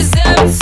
deserve